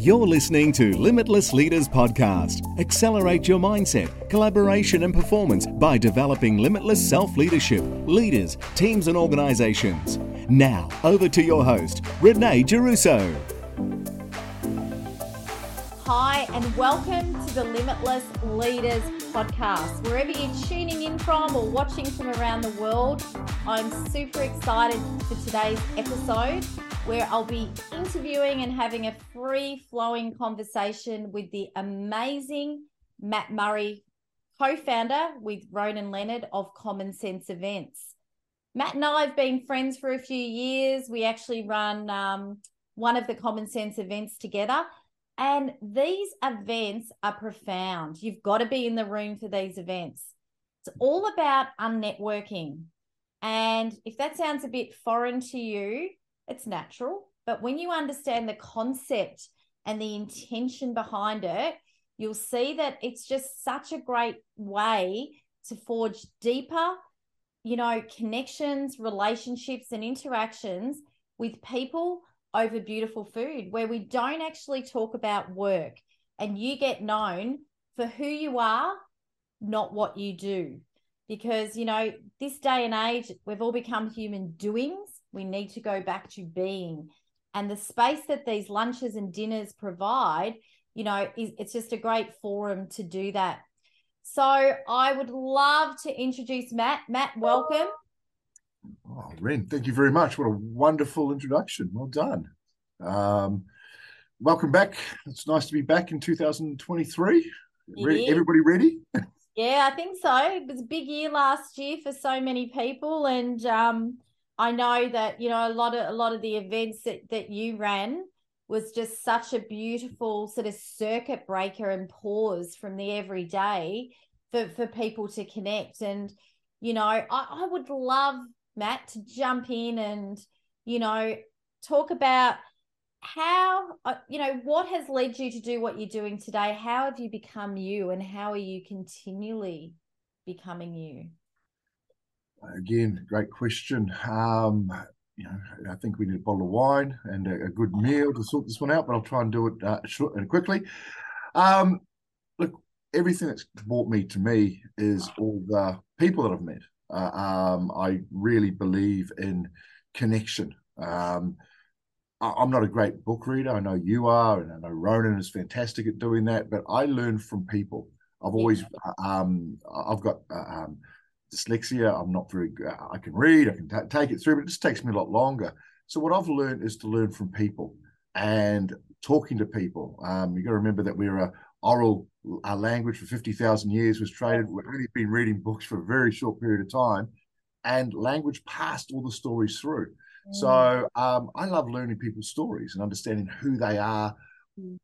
You're listening to Limitless Leaders Podcast. Accelerate your mindset, collaboration, and performance by developing limitless self leadership, leaders, teams, and organizations. Now, over to your host, Renee Giarrusso. Hi, and welcome to the Limitless Leaders Podcast. Wherever you're tuning in from or watching from around the world, I'm super excited for today's episode where I'll be interviewing and having a free flowing conversation with the amazing Matt Murray, co founder with Ronan Leonard of Common Sense Events. Matt and I have been friends for a few years. We actually run um, one of the Common Sense events together. And these events are profound. You've got to be in the room for these events. It's all about unnetworking. And if that sounds a bit foreign to you, it's natural. But when you understand the concept and the intention behind it, you'll see that it's just such a great way to forge deeper, you know, connections, relationships, and interactions with people over beautiful food, where we don't actually talk about work and you get known for who you are, not what you do. Because, you know, this day and age, we've all become human doings we need to go back to being. And the space that these lunches and dinners provide, you know, is it's just a great forum to do that. So I would love to introduce Matt. Matt, welcome. Oh, Ren, thank you very much. What a wonderful introduction. Well done. Um, welcome back. It's nice to be back in 2023. Ready, everybody ready? yeah, I think so. It was a big year last year for so many people, and um, I know that you know a lot of a lot of the events that that you ran was just such a beautiful sort of circuit breaker and pause from the everyday for for people to connect. And you know I, I would love Matt to jump in and you know talk about how uh, you know what has led you to do what you're doing today? How have you become you and how are you continually becoming you Again, great question. Um, you know, I think we need a bottle of wine and a, a, good meal to sort this one out, but I'll try and do it uh, short and quickly. Um, look, everything that's brought me to me is all the people that I've met. Uh, um, I really believe in connection. Um, I, am not a great book reader. I know you are, and I know Ronan is fantastic at doing that. But I learn from people. I've always, uh, um, I've got uh, um, dyslexia. I'm not very. I can read. I can t- take it through, but it just takes me a lot longer. So what I've learned is to learn from people and talking to people. Um, you got to remember that we're a oral our language for 50,000 years was traded. We've only been reading books for a very short period of time, and language passed all the stories through. Mm. So um, I love learning people's stories and understanding who they are, mm.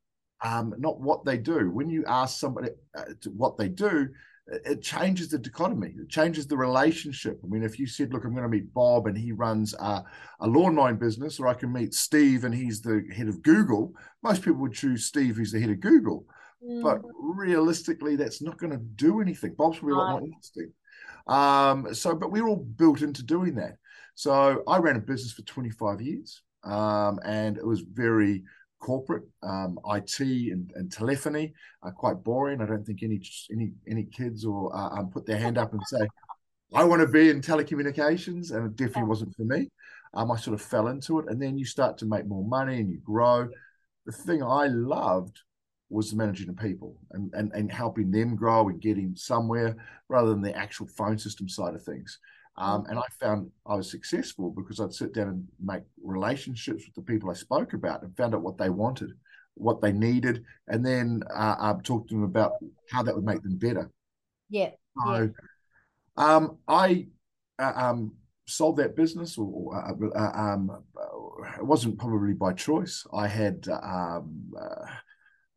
um, not what they do. When you ask somebody uh, what they do, it changes the dichotomy. It changes the relationship. I mean, if you said, "Look, I'm going to meet Bob and he runs a, a lawn mowing business," or I can meet Steve and he's the head of Google, most people would choose Steve, who's the head of Google. Mm. But realistically, that's not going to do anything. Bob's probably a lot more interesting. Um, so, but we're all built into doing that. So, I ran a business for 25 years, um, and it was very corporate, um, IT and, and telephony are quite boring. I don't think any any any kids or uh, um, put their hand up and say, "I want to be in telecommunications," and it definitely wasn't for me. Um, I sort of fell into it, and then you start to make more money and you grow. The thing I loved was managing the people and, and and helping them grow and getting somewhere rather than the actual phone system side of things. Um, mm. and I found I was successful because I'd sit down and make relationships with the people I spoke about and found out what they wanted, what they needed, and then uh, uh, talk to them about how that would make them better. Yeah. So. Um, I uh, um, sold that business, or uh, uh, um, it wasn't probably by choice. I had um,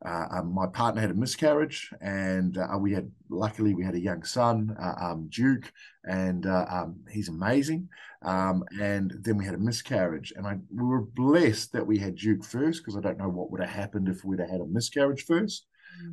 uh, um, my partner had a miscarriage, and uh, we had luckily we had a young son, uh, um, Duke, and uh, um, he's amazing. Um, and then we had a miscarriage, and I we were blessed that we had Duke first because I don't know what would have happened if we'd have had a miscarriage first.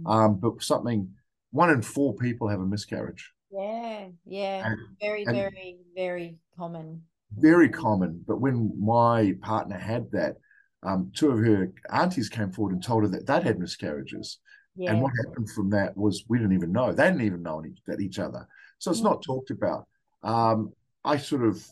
Mm. but something one in four people have a miscarriage. Yeah, yeah, and, very, and very, very common. Very common. But when my partner had that, um, two of her aunties came forward and told her that they'd had miscarriages. Yeah. And what happened from that was we didn't even know. They didn't even know any, that each other. So it's Mm. not talked about. Um, I sort of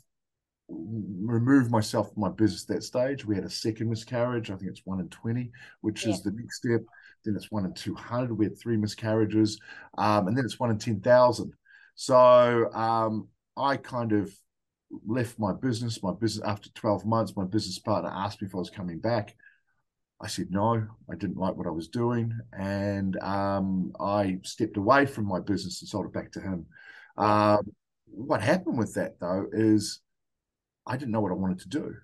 removed myself from my business at that stage. We had a second miscarriage. I think it's one in 20, which Yeah. is the next step. Then it's one in 200. We had three miscarriages. Um, and then it's one in 10,000. So um, I kind of left my business. My business, after 12 months, my business partner asked me if I was coming back. I said no, I didn't like what I was doing. And um, I stepped away from my business and sold it back to him. Um, what happened with that, though, is I didn't know what I wanted to do.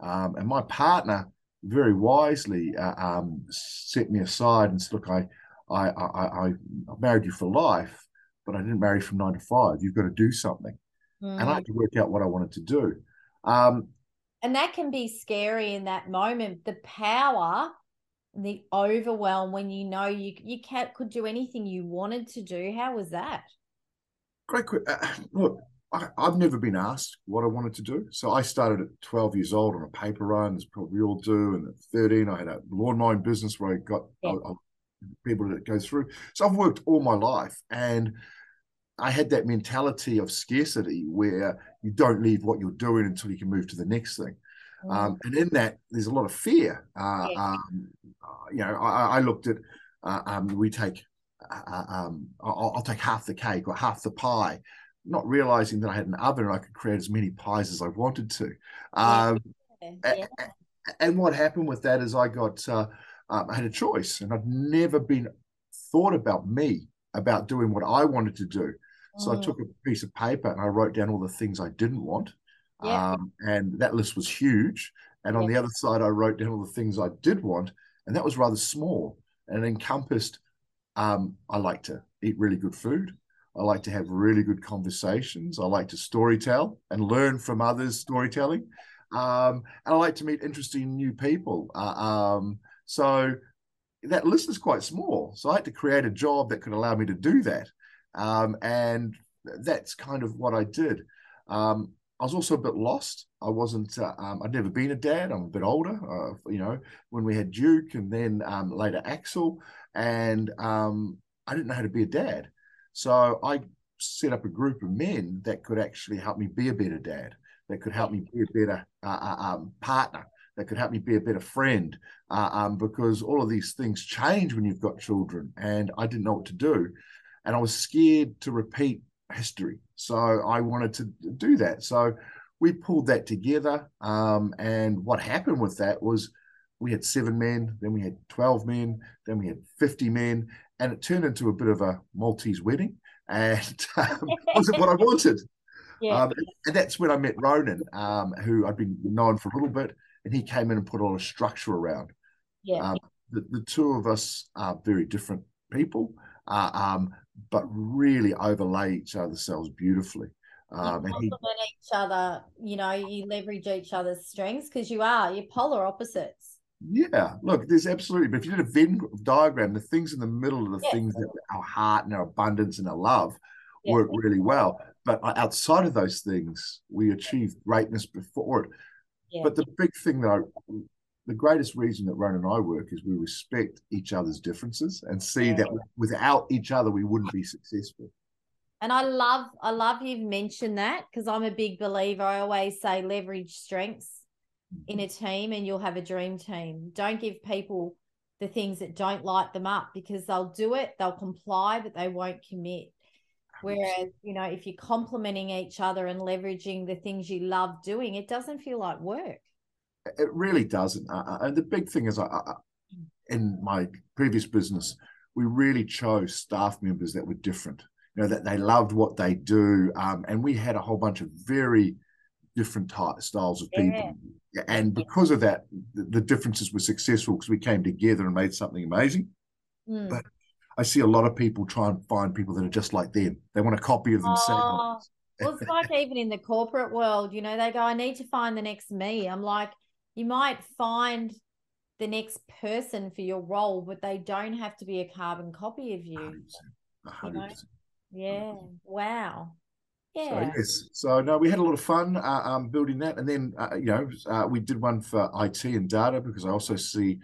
Um, and my partner very wisely uh, um, set me aside and said, look, I, I, I, I married you for life, but I didn't marry from nine to five. You've got to do something. And I Mm. had to work out what I wanted to do. Um, and that can be scary in that moment the power the overwhelm when you know you you can't could do anything you wanted to do how was that great. Uh, look, I, I've never been asked what I wanted to do. So I started at 12 years old on a paper run, as probably all do. And at 13, I had a lawn mowing business where I got Yeah. I- I- people that go through. So I've worked all my life. And I had that mentality of scarcity where you don't leave what you're doing until you can move to the next thing. Mm. Um, and in that, there's a lot of fear. Uh, Yeah. um, uh, you know, I, I looked at, uh, um, we take, uh, um, I'll, I'll take half the cake or half the pie, not realizing that I had an oven and I could create as many pies as I wanted to. Yeah. Um, yeah. a- a- and what happened with that is I got, uh, um, I had a choice, and I'd never been thought about me about doing what I wanted to do. So I Mm. took a piece of paper and I wrote down all the things I didn't want. Yeah. Um, and that list was huge. And on Yeah. the other side, I wrote down all the things I did want. And that was rather small. And it encompassed um, I like to eat really good food. I like to have really good conversations. I like to storytell and learn from others' storytelling. Um, and I like to meet interesting new people. Uh, um, so that list is quite small. So I had to create a job that could allow me to do that. Um, and that's kind of what I did. Um, I was also a bit lost. I wasn't. Uh, um, I'd never been a dad. I'm a bit older. Uh, you know, when we had Duke and then um, later Axel, and um, I didn't know how to be a dad. So I set up a group of men that could actually help me be a better dad. That could help me be a better uh, uh, um, partner. That could help me be a better friend. Uh, um, because all of these things change when you've got children, and I didn't know what to do, and I was scared to repeat history. So I wanted to do that. So we pulled that together. Um, and what happened with that was we had seven men, then we had 12 men, then we had 50 men, and it turned into a bit of a Maltese wedding. And um, wasn't what I wanted. yeah. Um, and that's when I met Ronan, um, who I'd been known for a little bit, and he came in and put a lot of structure around. yeah. Um, the, the two of us are very different people, uh, um, but really overlay each other's selves beautifully. Um, you he, complement each other you know you leverage each other's strengths because you are you're polar opposites yeah, look, there's absolutely, but if you did a Venn diagram, the things in the middle are the Yeah. things that our heart and our abundance and our love Yeah. work really well. But outside of those things, we achieve greatness before it. yeah But the big thing that I, the greatest reason that Ron and I work is we respect each other's differences and see Yeah. that without each other, we wouldn't be successful. and i love i love you've mentioned that because i'm a big believer. I always say leverage strengths in a mm-hmm. team and you'll have a dream team. Don't give people the things that don't light them up because they'll do it they'll comply but they won't commit. Whereas you know if you're complementing each other and leveraging the things you love doing it doesn't feel like work It really doesn't. Uh, uh, and the big thing is, I, I, in my previous business, we really chose staff members that were different. You know that they loved what they do, um, and we had a whole bunch of very different type styles of people. And because of that, the, the differences were successful because we came together and made something amazing. Mm. But I see a lot of people try and find people that are just like them. They want a copy of Oh, themselves. well, it's like even in the corporate world, you know, they go, I need to find the next me. I'm like, you might find the next person for your role, but they don't have to be a carbon copy of you. 100%. 100%. Yeah. Wow. Yeah. So yes, so no, we had a lot of fun uh, um, building that, and then uh, you know uh, we did one for IT and data because I also see,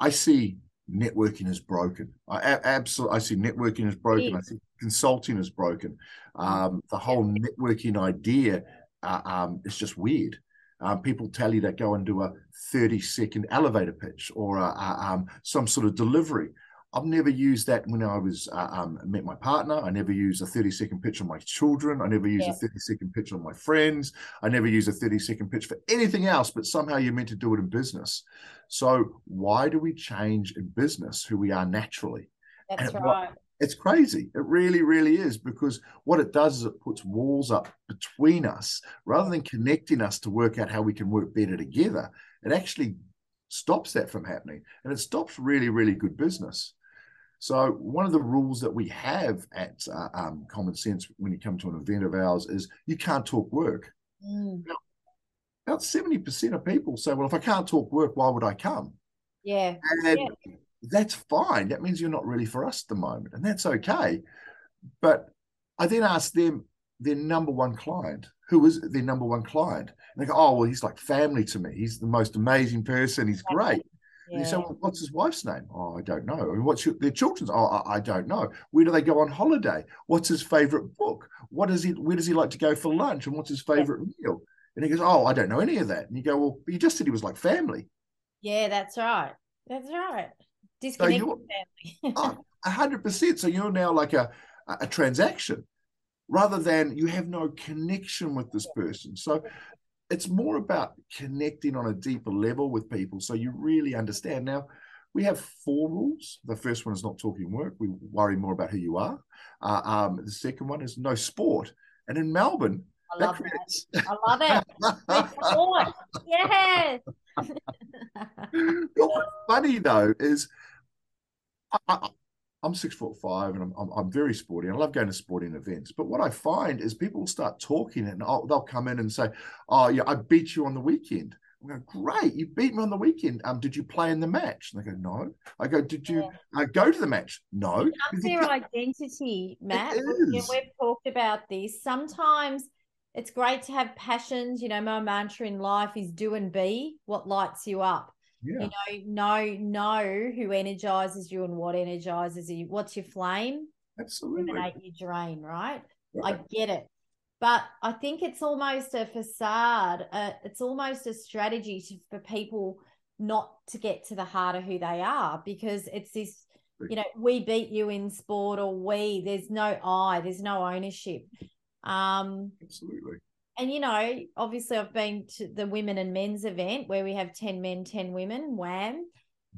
I see networking is broken. I absolutely, I see networking is broken. I think consulting is broken. Um, the whole networking idea uh, um, is just weird. Um, people tell you that go and do a 30 second elevator pitch or a, a, um, some sort of delivery. I've never used that when I was uh, um, met my partner. I never use a 30 second pitch on my children. I never use yeah. a 30 second pitch on my friends. I never use a 30 second pitch for anything else, but somehow you're meant to do it in business. So why do we change in business who we are naturally? That's and right. What, it's crazy. It really, really is because what it does is it puts walls up between us rather than connecting us to work out how we can work better together. It actually stops that from happening and it stops really, really good business. So one of the rules that we have at uh, um, Common Sense when you come to an event of ours is you can't talk work. Mm. Now, about 70% of people say, well, if I can't talk work, why would I come? Yeah. And yeah. That's fine. That means you're not really for us at the moment. And that's okay. But I then ask them their number one client, who was their number one client? And they go, oh, well, he's like family to me. He's the most amazing person. He's great. Yeah. And you say, well, what's his wife's name? Oh, I don't know. And what's your, their children's? Oh, I, I, don't know. Where do they go on holiday? What's his favorite book? What does he? Where does he like to go for lunch? And what's his favorite yeah. meal? And he goes, oh, I don't know any of that. And you go, well, you just said he was like family. Yeah, that's right. That's right. Disconnected so family. oh, hundred percent. So you're now like a a transaction rather than you have no connection with this person. So it's more about connecting on a deeper level with people so you really understand. Now, we have four rules. The first one is not talking work. We worry more about who you are. Uh, um, the second one is no sport. And in Melbourne, I love. Creates... I love it. yes. What's funny though is I, I'm six foot five and I'm, I'm, I'm, very sporty. I love going to sporting events. But what I find is people start talking and I'll, they'll come in and say, Oh, yeah, I beat you on the weekend. I go, Great, you beat me on the weekend. Um, did you play in the match? And they go, No. I go, Did you yeah. uh, go to the match? No. It's their identity, Matt. We've talked about this. Sometimes it's great to have passions. You know, my mantra in life is do and be what lights you up yeah. you know know know who energizes you and what energizes you. What's your flame? Absolutely. Eliminate your drain right? right. i get it. But i think it's almost a facade uh, it's almost a strategy to, for people not to get to the heart of who they are because it's this you know we beat you in sport or we there's no i there's no ownership. Um absolutely and you know, obviously, I've been to the women and men's event where we have 10 men, 10 women, WAM,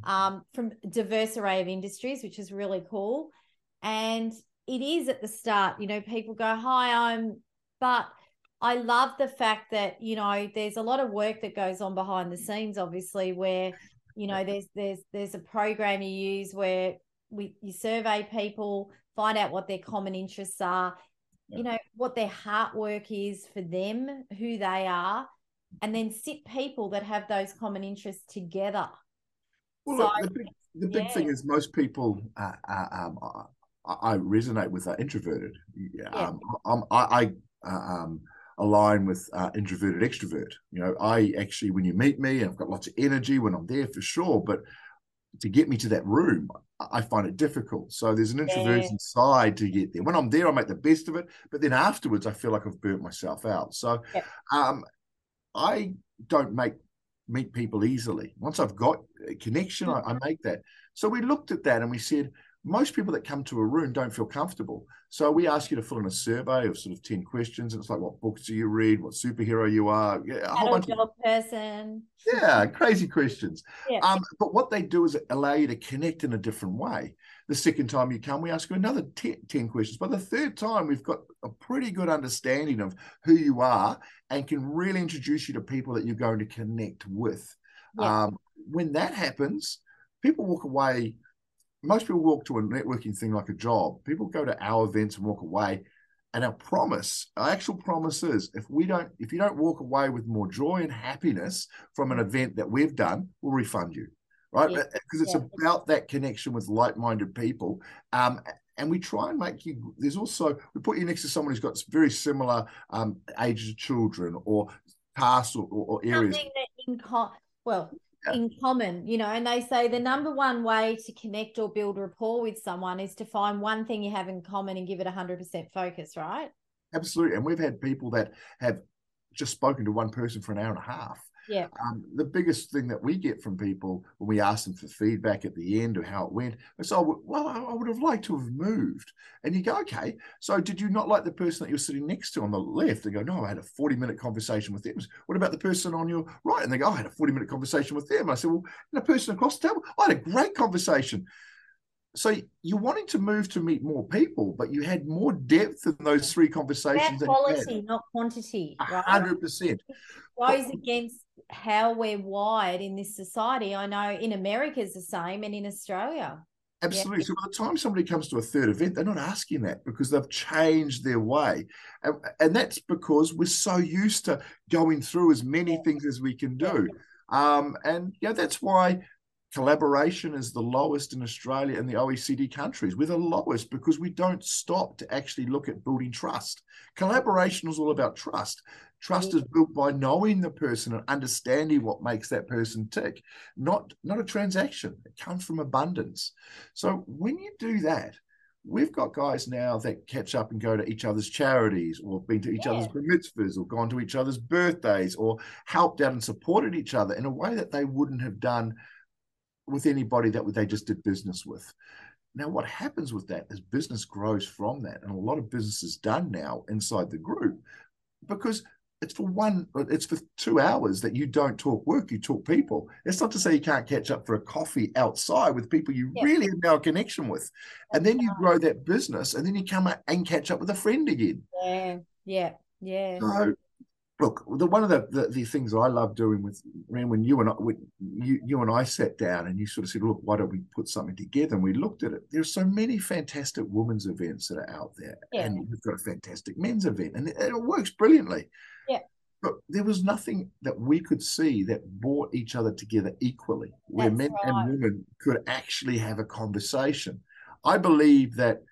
um, from diverse array of industries, which is really cool. And it is at the start, you know, people go, Hi, I'm, but I love the fact that, you know, there's a lot of work that goes on behind the scenes, obviously, where, you know, there's there's there's a program you use where we you survey people, find out what their common interests are, you know what their heart work is for them who they are and then sit people that have those common interests together well so, look, the big, the big yeah. thing is most people uh, uh, um, I, I, resonate with are introverted yeah. um, I'm, i, I uh, um, align with uh, introverted extrovert you know i actually when you meet me i've got lots of energy when i'm there for sure but to get me to that room, I find it difficult. So there's an introversion yeah. side to get there. When I'm there, I make the best of it, but then afterwards, I feel like I've burnt myself out. So yeah. um, I don't make meet people easily. Once I've got a connection. I, I make that. So we looked at that and we said, most people that come to a room don't feel comfortable. So we ask you to fill in a survey of sort of 10 questions. And it's like, what books do you read? What superhero you are? Yeah, a whole bunch of person. Yeah, crazy questions. Yeah. Um, but what they do is allow you to connect in a different way. The second time you come, we ask you another 10, 10 questions. By the third time, we've got a pretty good understanding of who you are and can really introduce you to people that you're going to connect with. Yeah. Um, when that happens, people walk away most people walk to a networking thing like a job. People go to our events and walk away. And our promise, our actual promise is if we don't, if you don't walk away with more joy and happiness from an event that we've done, we'll refund you. Right. Because yeah. it's yeah. about that connection with like-minded people. Um, and we try and make you there's also we put you next to someone who's got very similar um ages of children or tasks or, or, areas Something that in co- well yeah. in common you know and they say the number one way to connect or build rapport with someone is to find one thing you have in common and give it 100% focus right absolutely and we've had people that have just spoken to one person for an hour and a half yeah. Um, the biggest thing that we get from people when we ask them for feedback at the end of how it went, is, oh, well, I would have liked to have moved. And you go, okay, so did you not like the person that you're sitting next to on the left? They go, no, I had a 40 minute conversation with them. What about the person on your right? And they go, I had a 40 minute conversation with them. I said, well, the person across the table, I had a great conversation. So you're wanting to move to meet more people, but you had more depth in those three conversations. That quality, not quantity. Hundred percent goes against how we're wired in this society. I know in America is the same and in Australia. Absolutely. Yeah. So by the time somebody comes to a third event, they're not asking that because they've changed their way. And, and that's because we're so used to going through as many things as we can do. Um, and yeah, that's why collaboration is the lowest in Australia and the OECD countries. We're the lowest because we don't stop to actually look at building trust. Collaboration is all about trust. Trust mm. is built by knowing the person and understanding what makes that person tick, not, not a transaction. It comes from abundance. So when you do that, we've got guys now that catch up and go to each other's charities or been to each yeah. other's mitzvahs or gone to each other's birthdays or helped out and supported each other in a way that they wouldn't have done with anybody that they just did business with. Now, what happens with that is business grows from that, and a lot of business is done now inside the group because it's for one, it's for two hours that you don't talk work, you talk people. It's not to say you can't catch up for a coffee outside with people you really have now a connection with. And then you grow that business and then you come and catch up with a friend again. Yeah, yeah, yeah. So look, the one of the, the, the things I love doing with when you and I, when you, you and I sat down and you sort of said, look, why don't we put something together? And we looked at it. There's so many fantastic women's events that are out there, yeah. and we've got a fantastic men's event, and it, it works brilliantly. Yeah. But there was nothing that we could see that brought each other together equally, where That's men right. and women could actually have a conversation. I believe that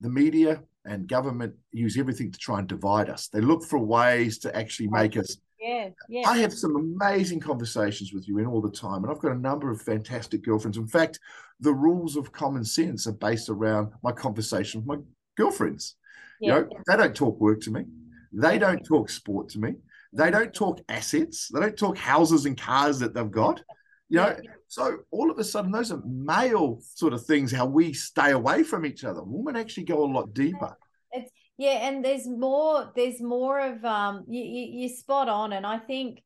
the media and government use everything to try and divide us. They look for ways to actually make us. Yeah, yeah. I have some amazing conversations with you in all the time, and I've got a number of fantastic girlfriends. In fact, the rules of common sense are based around my conversation with my girlfriends. You know, they don't talk work to me. They don't talk sport to me. They don't talk assets. They don't talk houses and cars that they've got. You know, yeah. so all of a sudden, those are male sort of things. How we stay away from each other. Women actually go a lot deeper. It's yeah, and there's more. There's more of um. You, you you're spot on, and I think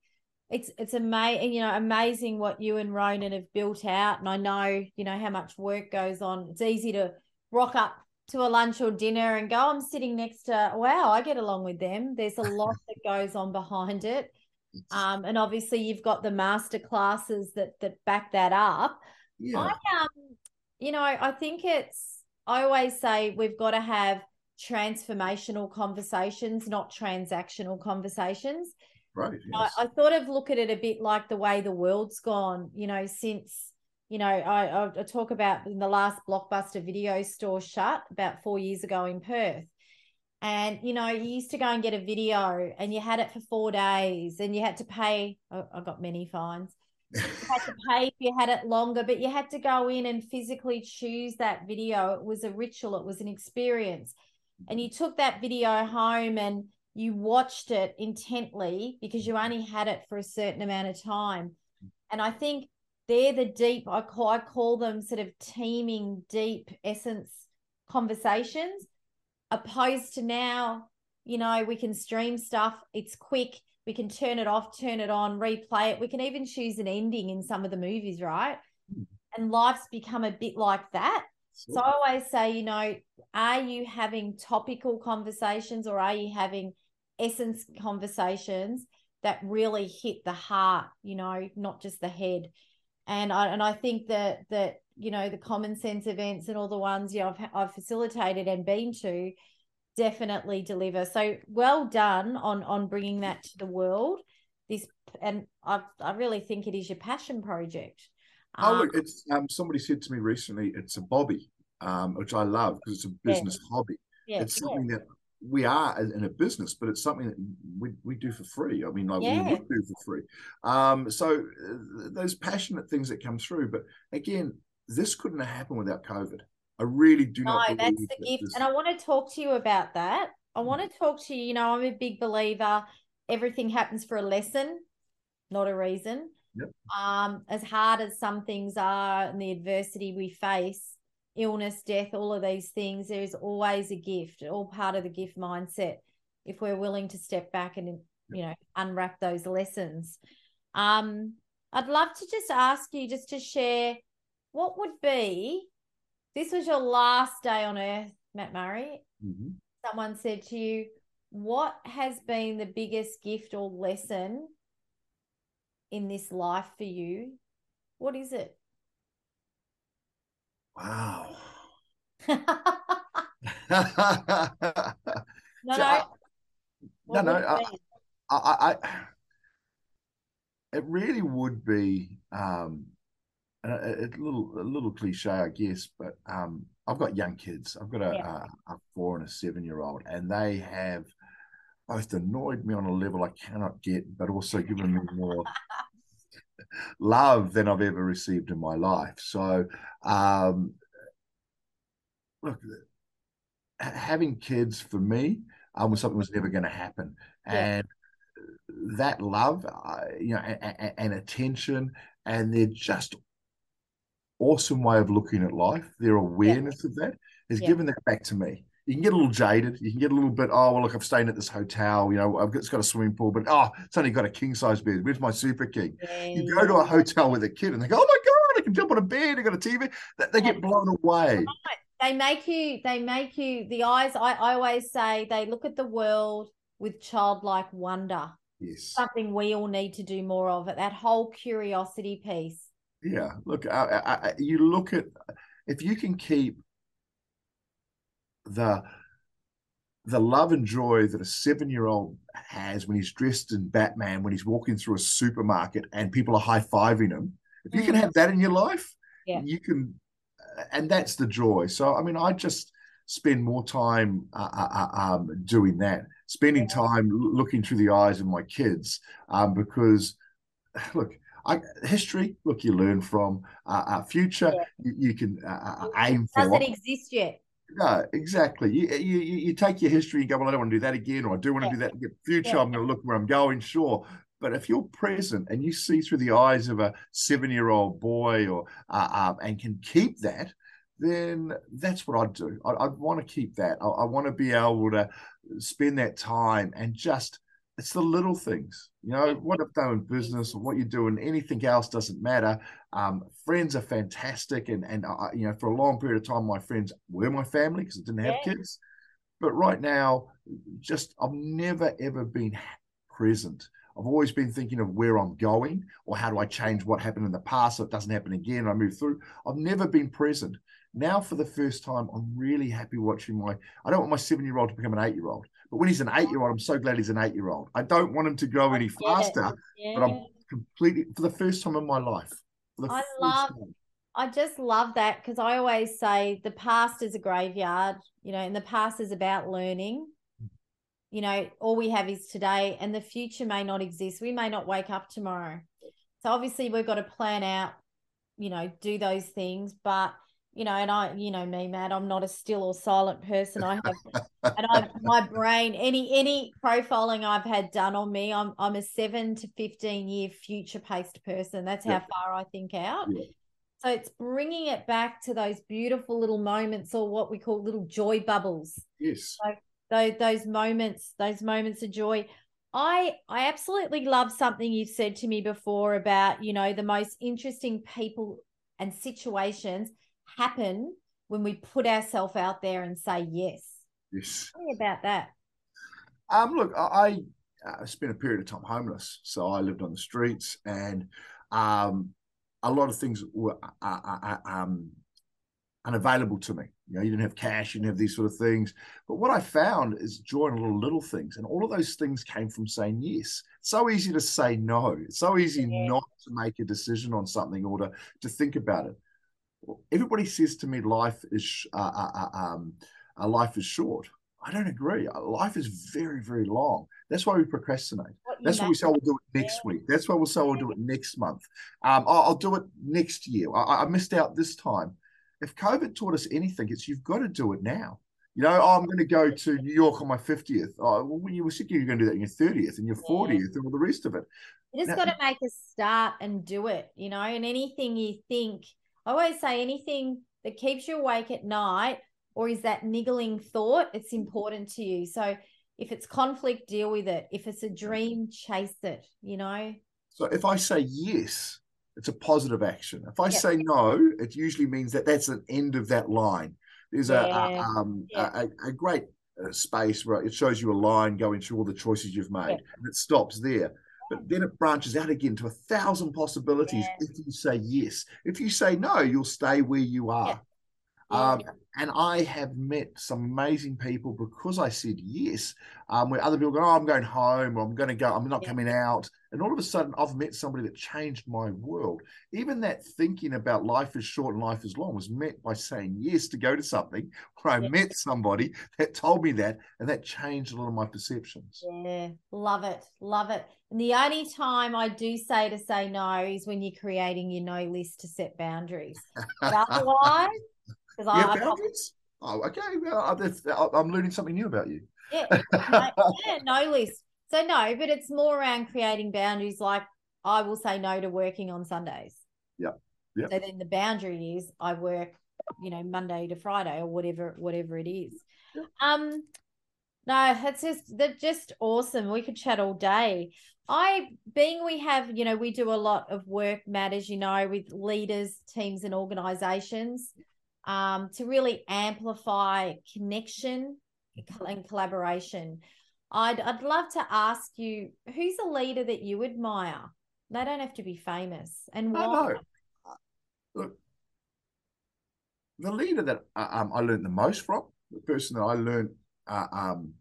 it's it's amazing. You know, amazing what you and Ronan have built out, and I know you know how much work goes on. It's easy to rock up to a lunch or dinner and go, I'm sitting next to, wow, I get along with them. There's a lot that goes on behind it. Um, and obviously you've got the master classes that that back that up. Yeah. I um, you know, I think it's I always say we've got to have transformational conversations, not transactional conversations. Right. Yes. I, I sort of look at it a bit like the way the world's gone, you know, since you know, I, I talk about in the last blockbuster video store shut about four years ago in Perth. And you know, you used to go and get a video, and you had it for four days, and you had to pay. Oh, I got many fines. You had to pay if you had it longer, but you had to go in and physically choose that video. It was a ritual. It was an experience, and you mm-hmm. took that video home and you watched it intently because you only had it for a certain amount of time. And I think they're the deep. I call I call them sort of teaming deep essence conversations opposed to now, you know, we can stream stuff, it's quick, we can turn it off, turn it on, replay it. We can even choose an ending in some of the movies, right? Mm. And life's become a bit like that. Sure. So I always say, you know, are you having topical conversations or are you having essence conversations that really hit the heart, you know, not just the head? And I and I think that that you know the common sense events and all the ones you know I've, I've facilitated and been to definitely deliver so well done on on bringing that to the world this and i i really think it is your passion project oh look um, it's um somebody said to me recently it's a bobby um, which I love because it's a business yeah. hobby. Yeah, it's something that we are in a business, but it's something that we, we do for free. I mean, like yeah. we would do for free. Um, so uh, those passionate things that come through. But again, this couldn't have happened without COVID. I really do no, not. No, that's the gift, this... and I want to talk to you about that. I want to talk to you. You know, I'm a big believer. Everything happens for a lesson, not a reason. Yep. Um, as hard as some things are and the adversity we face, illness, death, all of these things, there is always a gift, all part of the gift mindset. If we're willing to step back and you know unwrap those lessons, um, I'd love to just ask you just to share what would be. This was your last day on earth, Matt Murray. Mm-hmm. Someone said to you, "What has been the biggest gift or lesson in this life for you?" What is it? Wow. no, so I, no, no. I, I, I, it really would be um, a, a, little a little cliche, I guess, but um, I've got young kids. I've got a, yeah. a, a four and a seven year old, and they have both annoyed me on a level I cannot get, but also given me more love than I've ever received in my life. So, um, look, having kids for me um, was something that was never going to happen, yeah. and that love, uh, you know, and, and, attention, and they're just awesome way of looking at life. Their awareness yeah. of that has yeah. given that back to me you can get a little jaded. You can get a little bit, oh, well, look, I'm staying at this hotel. You know, I've got, it's got a swimming pool, but oh, it's only got a king size bed. Where's my super king? Yeah, you go to a hotel with a kid and they go, oh my God, I can jump on a bed. I got a TV. They get blown away. They make you, they make you, the eyes, I, I always say they look at the world with childlike wonder. Yes. Something we all need to do more of it, that whole curiosity piece. Yeah. Look, I, I, you look at, if you can keep the the love and joy that a seven year old has when he's dressed in Batman, when he's walking through a supermarket and people are high fiving him. If you mm. can have that in your life, yeah. you can, and that's the joy. So, I mean, I just spend more time uh, uh, uh um, doing that, spending yeah. time looking through the eyes of my kids, um, because look, I, history, look, you learn from. Uh, uh future, yeah. you, you, can uh, aim for. Doesn't exist yet. No, exactly. You, you you take your history and go, well, I don't want to do that again, or I do want to yeah. do that in the future. Yeah. I'm going to look where I'm going, sure. But if you're present and you see through the eyes of a seven-year-old boy, or uh, uh, and can keep that, then that's what I'd do. I, would want to keep that. I, I want to be able to spend that time and just it's the little things. You know, what I've done in business or what you do and anything else doesn't matter. Um, friends are fantastic. And, and uh, you know, for a long period of time, my friends were my family because I didn't have yeah. kids. But right now, just I've never, ever been present. I've always been thinking of where I'm going or how do I change what happened in the past so it doesn't happen again. I move through. I've never been present. Now, for the first time, I'm really happy watching my. I don't want my seven year old to become an eight year old. But when he's an eight year old, I'm so glad he's an eight year old. I don't want him to grow any faster, yeah. but I'm completely, for the first time in my life. I love, time. I just love that because I always say the past is a graveyard, you know, and the past is about learning. You know, all we have is today, and the future may not exist. We may not wake up tomorrow. So obviously, we've got to plan out, you know, do those things, but you know, and I, you know me, Matt, I'm not a still or silent person. I have, and I, my brain, any any profiling I've had done on me, I'm I'm a seven to fifteen year future paced person. That's how yeah. far I think out. Yeah. So it's bringing it back to those beautiful little moments, or what we call little joy bubbles. Yes. So those those moments, those moments of joy. I I absolutely love something you've said to me before about you know the most interesting people and situations happen when we put ourselves out there and say yes. Yes. Tell me about that. Um, look, I, I spent a period of time homeless, so I lived on the streets, and um, a lot of things were uh, uh, uh, um, unavailable to me. You know, you didn't have cash, you didn't have these sort of things. But what I found is joy in little little things, and all of those things came from saying yes. so easy to say no. It's so easy yeah. not to make a decision on something or to to think about it. Everybody says to me, life is uh, uh, uh um, uh, life is short. I don't agree. Uh, life is very, very long. That's why we procrastinate. That's why we say we'll do it next yeah. week. That's why we'll say we'll do it next month. Um, I'll, I'll, do it next year. I, I, missed out this time. If COVID taught us anything, it's you've got to do it now. You know, oh, I'm going to go to New York on my 50th. Oh, well, when you were sick, you're going to do that in your 30th and your yeah. 40th and all the rest of it. You just got to make a start and do it, you know, and anything you think, I always say anything that keeps you awake at night or is that niggling thought, it's important to you. So if it's conflict, deal with it. If it's a dream, chase it, you know? So if I say yes, it's a positive action. If I yep. say no, it usually means that that's an end of that line. There's yeah. a, a, um, a, a, great uh, space where it shows you a line going through all the choices you've made, yeah. and it stops there. But then it branches out again to a thousand possibilities if you say yes. If you say no, you'll stay where you are. Um, and I have met some amazing people because I said yes, um, where other people go, oh, I'm going home, or I'm going to go, I'm not yeah. coming out. And all of a sudden, I've met somebody that changed my world. Even that thinking about life is short and life is long was met by saying yes to go to something where I yeah. met somebody that told me that, and that changed a lot of my perceptions. Yeah, love it. Love it. And the only time I do say to say no is when you're creating your no list to set boundaries. Otherwise, because yeah, I, boundaries. oh, okay. Well, I'm learning something new about you. Yeah, no, yeah, no list. So no, but it's more around creating boundaries. Like I will say no to working on Sundays. Yeah. Yeah. So then the boundary is I work, you know, Monday to Friday or whatever, whatever it is. Um, no, it's just they're just awesome. We could chat all day. I being we have, you know, we do a lot of work matters, you know, with leaders, teams, and organizations um, to really amplify connection and collaboration. I'd I'd love to ask you who's a leader that you admire. They don't have to be famous, and why? No, Look, the leader that uh, um, I learned the most from, the person that I learned uh, um,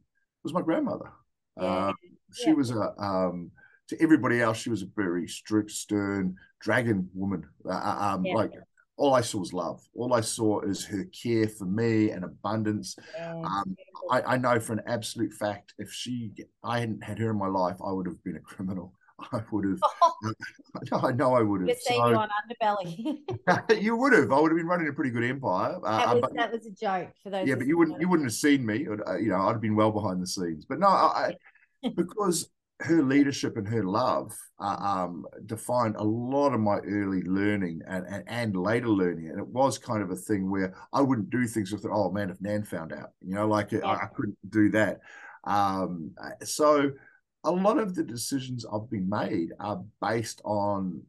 was my grandmother. Yeah. Uh, she yeah. was a um, to everybody else, she was a very strict, stern dragon woman. Uh, uh um, yeah. Like all I saw was love. All I saw is her care for me and abundance. Um, I, I, know for an absolute fact, if she, I hadn't had her in my life, I would have been a criminal. I would have. I know I would have. Just so, you on underbelly. you would have. I would have been running a pretty good empire. Uh, that, was, but, that was a joke for those. Yeah, but you wouldn't. You wouldn't have seen me. Uh, you know, I'd have been well behind the scenes. But no, I, because her leadership and her love uh, um, defined a lot of my early learning and, and, and later learning. And it was kind of a thing where I wouldn't do things with, oh man, if Nan found out, you know, like. I, I, couldn't do that. Um, so a lot of the decisions I've been made are based on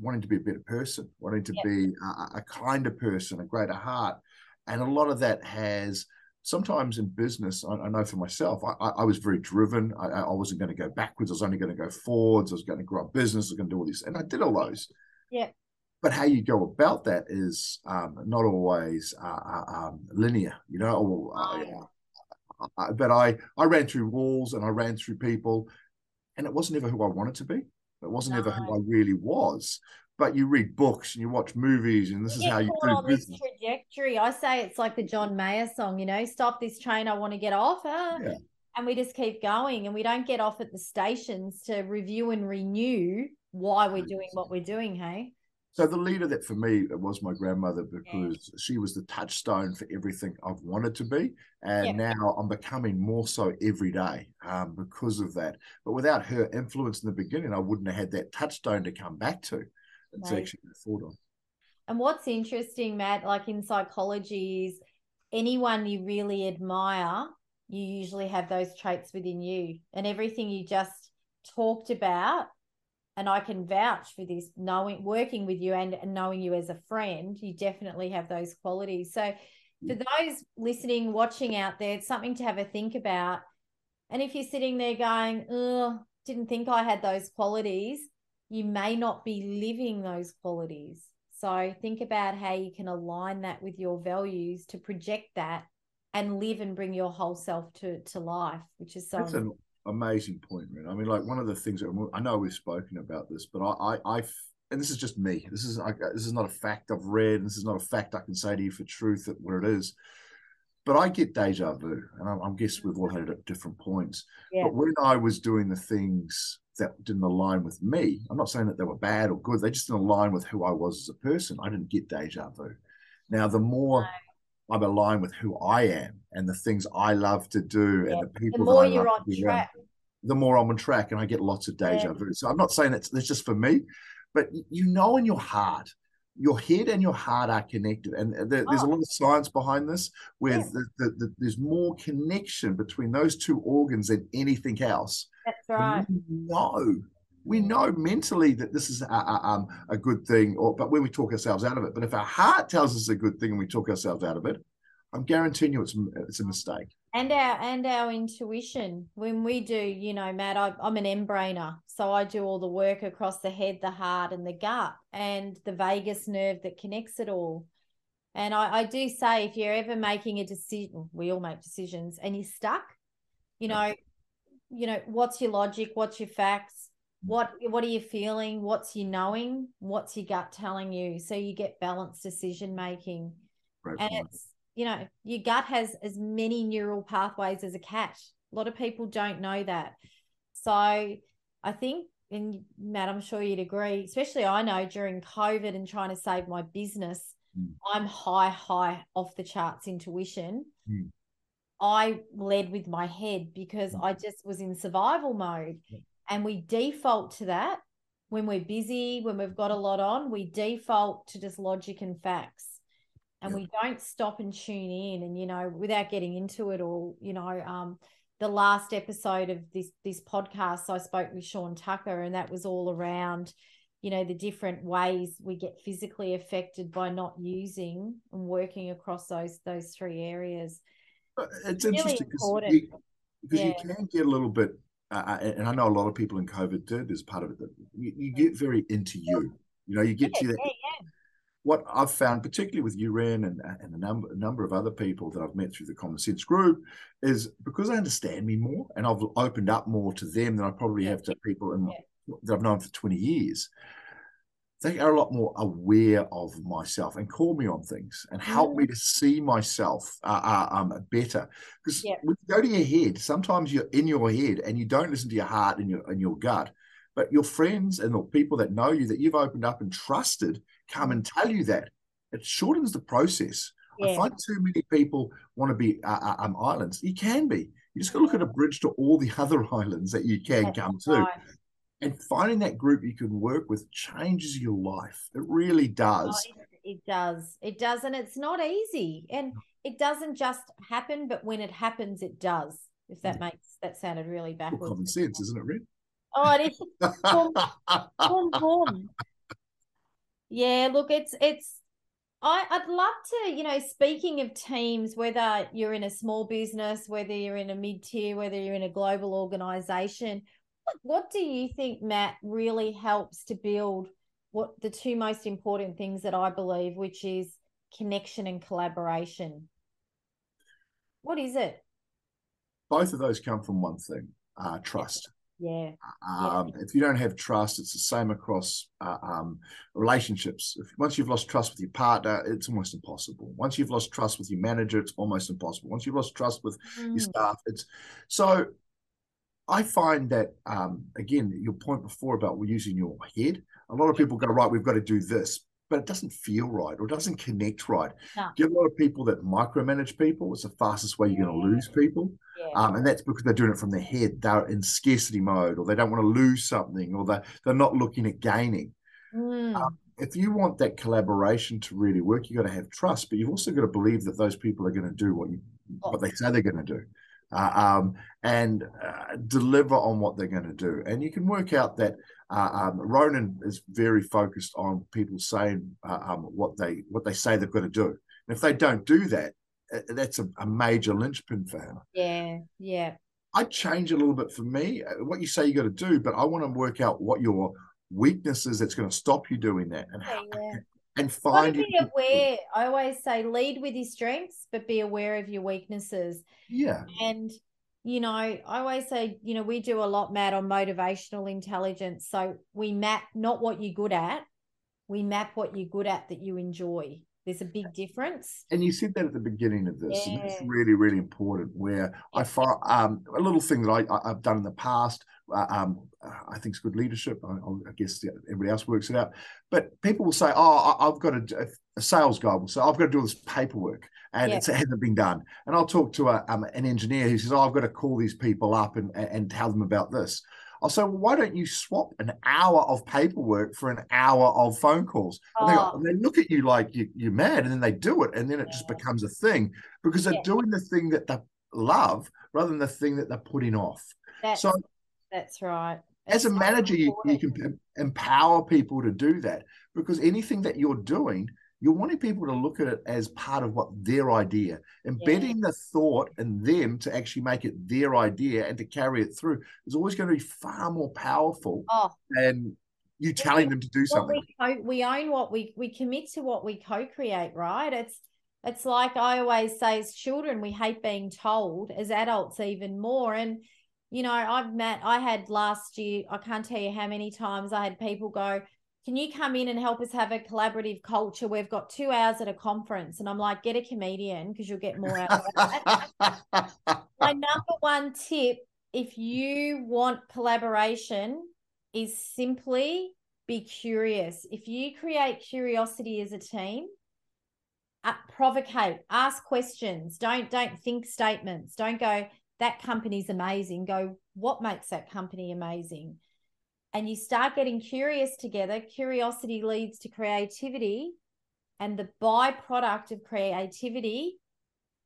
wanting to be a better person, wanting to yeah. be a, a kinder person, a greater heart. And a lot of that has sometimes in business, I, I know for myself, I, I was very driven. I, I, wasn't going to go backwards. I was only going to go forwards. I was going to grow a business. I was going to do all this, and I did all those. Yeah. But how you go about that is um, not always uh, uh um, linear, you know. Or, uh, uh, but I I ran through walls and I ran through people, and it wasn't ever who I wanted to be. It wasn't no. ever who I really was but you read books and you watch movies and this is how you do on business. this trajectory. I say it's like the John Mayer song, you know, stop this train, I want to get off. Ah. Yeah. And we just keep going and we don't get off at the stations to review and renew why we're doing what we're doing, hey? So the leader that for me was my grandmother because yeah. she was the touchstone for everything I've wanted to be, and yeah. now I'm becoming more so every day um, because of that. But without her influence in the beginning, I wouldn't have had that touchstone to come back to it's right. actually thought of. And what's interesting, Matt, like in psychology, is anyone you really admire, you usually have those traits within you. And everything you just talked about, and I can vouch for this, knowing working with you and, and knowing you as a friend, you definitely have those qualities. So for mm. those listening, watching out there, it's something to have a think about. And if you're sitting there going, oh, didn't think I had those qualities, you may not be living those qualities. So think about how you can align that with your values to project that and live and bring your whole self to, to life, which is so That's an amazing point, man. I mean, like one of the things that I know we've spoken about this, but I, I, I and this is just me. This is like this is not a fact I've read. This is not a fact I can say to you for truth that where it is. But I get deja vu, and I, I guess we've all had it at different points. Yeah. But when I was doing the things that didn't align with me, I'm not saying that they were bad or good. They just didn't align with who I was as a person. I didn't get deja vu. Now, the more I'm aligned with who I am and the things I love to do Yeah. and the people The more you're love on to be around, track. the more I'm on track and I get lots of deja Yeah. vu. So I'm not saying it's, it's just for me, but you know in your heart, your head and your heart are connected. And there, there's a Oh. lot of science behind this where the, the, the, there's more connection between those two organs than anything else. That's And right. We know, we know mentally that this is a, a, um, a good thing, or but when we talk ourselves out of it. But if our heart tells us a good thing and we talk ourselves out of it, I'm guaranteeing you it's it's a mistake. And our and our intuition when we do you know matt I, i'm an mBrainer so i do all the work across the head the heart and the gut and the vagus nerve that connects it all. And I, I do say if you're ever making a decision we all make decisions and you're stuck you know you know what's your logic what's your facts mm. what what are you feeling what's your knowing what's your gut telling you? So you get balanced decision making Great and it's you know your gut has as many neural pathways as a cat a lot of people don't know that so i think and matt i'm sure you'd agree especially i know during covid and trying to save my business Mm. i'm high high off the charts intuition Mm. i led with my head because Mm. i just was in survival mode and we default to that when we're busy when we've got a lot on we default to just logic and facts and Yeah. we don't stop and tune in and you know without getting into it all you know um the last episode of this this podcast i spoke with sean tucker and that was all around you know the different ways we get physically affected by not using and working across those those three areas But It's really interesting because important. you, because you can get a little bit, uh, and I know a lot of people in COVID did. There's part of it that you, you get very into you. You know, you get to yeah, that. What I've found, particularly with you, Ren, and, and a number a number of other people that I've met through the Common Sense group, is because they understand me more, and I've opened up more to them than I probably have to people in, that I've known for 20 years. They are a lot more aware of myself and call me on things and help me to see myself uh, uh, um, better. Because Yeah. when you go to your head, sometimes you're in your head and you don't listen to your heart and your and your gut. But your friends and the people that know you that you've opened up and trusted come and tell you that. It shortens the process. I find too many people want to be uh, uh, um, islands. You can be. You just got to look at a bridge to all the other islands that you can That's come to. And finding that group you can work with changes your life. It really Oh, does. it, it does. It does. And it's not easy. And it doesn't just happen, but when it happens, it does. If that makes that sounded really Well, backwards. common sense, isn't it, Red? Oh, it is. Boom, boom, boom. Yeah, look, it's it's I, I'd love to, you know, speaking of teams, whether you're in a small business, whether you're in a mid tier, whether you're in a global organization, what, what do you think, Matt, really helps to build what the two most important things that I believe, which is connection and collaboration? What is it? Both of those come from one thing uh, trust. Yeah, Um, If you don't have trust, it's the same across uh, um, relationships. If, once you've lost trust with your partner, it's almost impossible. Once you've lost trust with your manager, it's almost impossible. Once you've lost trust with your Mm, staff, it's so. I find that um, again, your point before about using your head. A lot of people go right. We've got to do this, but it doesn't feel right or it doesn't connect right. No. You get a lot of people that micromanage people. It's the fastest way you're going to lose people. yeah, Um, and that's because they're doing it from their head. They're in scarcity mode, or they don't want to lose something, or they're, they're not looking at gaining. Mm, um, If you want that collaboration to really work, you've got to have trust, but you've also got to believe that those people are going to do what you what they say they're going to do, uh, um, and uh, deliver on what they're going to do. And you can work out that uh, um, Ronan is very focused on people saying uh, um, what they what they say they've got to do. And if they don't do that, uh, that's a, a major linchpin for him. yeah, yeah. I change a little bit for me. uh, What you say you got to do, but I want to work out what your weakness is that's going to stop you doing that, and Yeah, yeah. And find be aware. I always say lead with your strengths, but be aware of your weaknesses. Yeah, And, you know, I always say, you know, we do a lot, Matt, on motivational intelligence. So we map not what you're good at, we map what you're good at that you enjoy. There's a big difference. And you said that at the beginning of this, yeah. and it's really, really important. Where I find um, a little thing that I, have done in the past, uh, um, I think it's good leadership. I, I, guess everybody else works it out. But people will say, "Oh, I've got a, a sales guy will say, I've got to do all this paperwork, and yeah. it hasn't been done." And I'll talk to a, um, an engineer who says, "Oh, I've got to call these people up and and tell them about this." I'll say, well, why don't you swap an hour of paperwork for an hour of phone calls? And, they, go, oh. and they, look at you like you, are mad, and then they do it, and then it yeah. just becomes a thing because they're yeah. doing the thing that they love rather than the thing that they're putting off. That's, so that's right. As a manager, you, you can empower people to do that because anything that you're doing – you're wanting people to look at it as part of what their idea, embedding yeah. the thought in them to actually make it their idea and to carry it through is always going to be far more powerful oh. than you telling them to do something. We, we own what we we commit to what we co-create, right? It's it's like I always say as children, we hate being told, as adults, even more. And you know, I've met, I had last year, I can't tell you how many times I had people go, can you come in and help us have a collaborative culture? We've got two hours at a conference. And I'm like, get a comedian because you'll get more out of that. My number one tip, if you want collaboration, is simply be curious. If you create curiosity as a team, uh, provocate, ask questions. Don't don't think statements. Don't go that company's amazing. Go what makes that company amazing? And you start getting curious together, curiosity leads to creativity. And the byproduct of creativity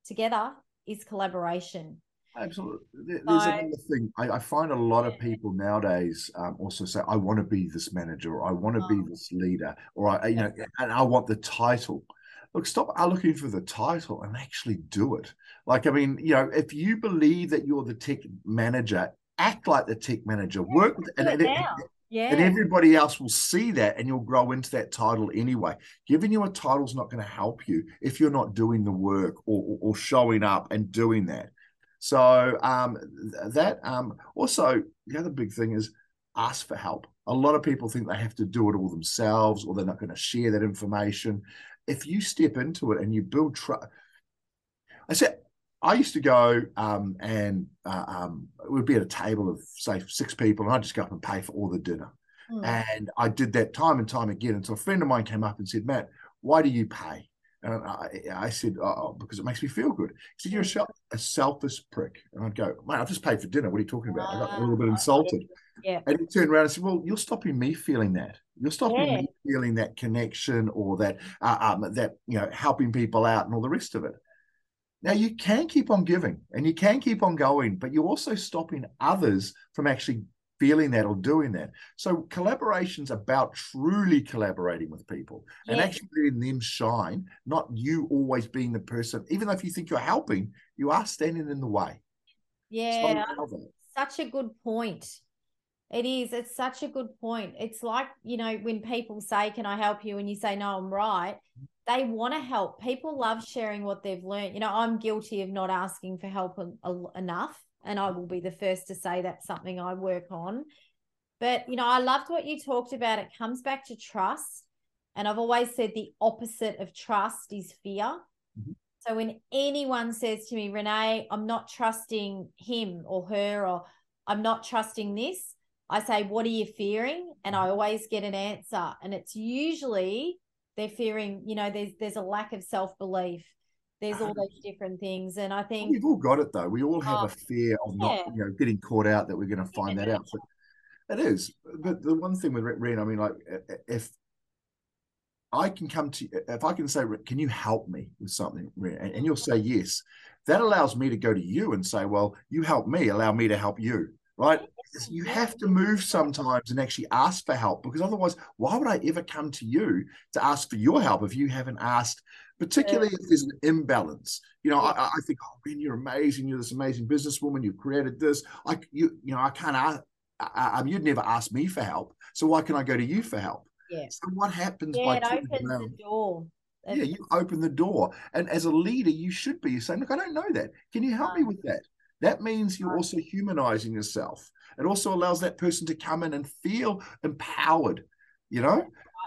together is collaboration. Absolutely. There's so, another thing. I, I, find a lot of people nowadays um, also say, "I want to be this manager, or I want to oh. be this leader, or I, you know, and I want the title." Look, stop looking for the title and actually do it. Like, I mean, you know, if you believe that you're the tech manager act like the tech manager, yeah, work with, and, and, yeah. and everybody else will see that, and you'll grow into that title anyway. Giving you a title is not going to help you if you're not doing the work or, or, or showing up and doing that. So um, that um, also the other big thing is ask for help. A lot of people think they have to do it all themselves, or they're not going to share that information. If you step into it and you build trust, I said I used to go um, and uh, um, we'd be at a table of say six people, and I'd just go up and pay for all the dinner. Mm. And I did that time and time again until a friend of mine came up and said, "Matt, why do you pay?" And I, I said, "Oh, because it makes me feel good." He said, "You're a, hmm. a selfish prick." And I'd go, "Mate, I've just paid for dinner. What are you talking about?" I got a little bit insulted. Yeah. And he turned around and said, "Well, you're stopping me feeling that. You're stopping yeah. me feeling that connection or that uh, um, that you know helping people out and all the rest of it." Now, you can keep on giving and you can keep on going, but you're also stopping others from actually feeling that or doing that. So, collaboration's about truly collaborating with people and actually letting them shine, not you always being the person, even though if you think you're helping, you are standing in the way. Yeah, such a good point. It is. It's such a good point. It's like, you know, when people say, Can I help you? And you say, No, I'm right they want to help. People love sharing what they've learned. You know, I'm guilty of not asking for help enough, and I will be the first to say that's something I work on. But, you know, I loved what you talked about. It comes back to trust. And I've always said the opposite of trust is fear. Mm-hmm. So when anyone says to me, Renee, I'm not trusting him or her, or I'm not trusting this, I say, What are you fearing? And I mm-hmm. always get an answer. And it's usually they're fearing you know there's there's a lack of self-belief. There's all uh-huh. those different things and i think we've all got it though. We all have oh, a fear of not you know getting caught out that we're going to find yeah. that out. But it is. But the one thing with Ren, i mean like if i can come to if i can say can you help me with something and you'll say yes that allows me to go to you and say well you help me allow me to help you right you have to move sometimes and actually ask for help because otherwise, why would I ever come to you to ask for your help if you haven't asked? Particularly yeah. if there's an imbalance, you know. Yeah. I, I, think, oh man, you're amazing. You're this amazing businesswoman. You've created this. I, you, you know, I can't. ask. I, um, you'd never ask me for help, so why can I go to you for help? Yeah. So what happens yeah, by it opens around, the door. Yeah, you open the door, and as a leader, you should be saying, "Look, I don't know that. Can you help me with that?" That means you're also humanizing yourself. It also allows that person to come in and feel empowered, you know?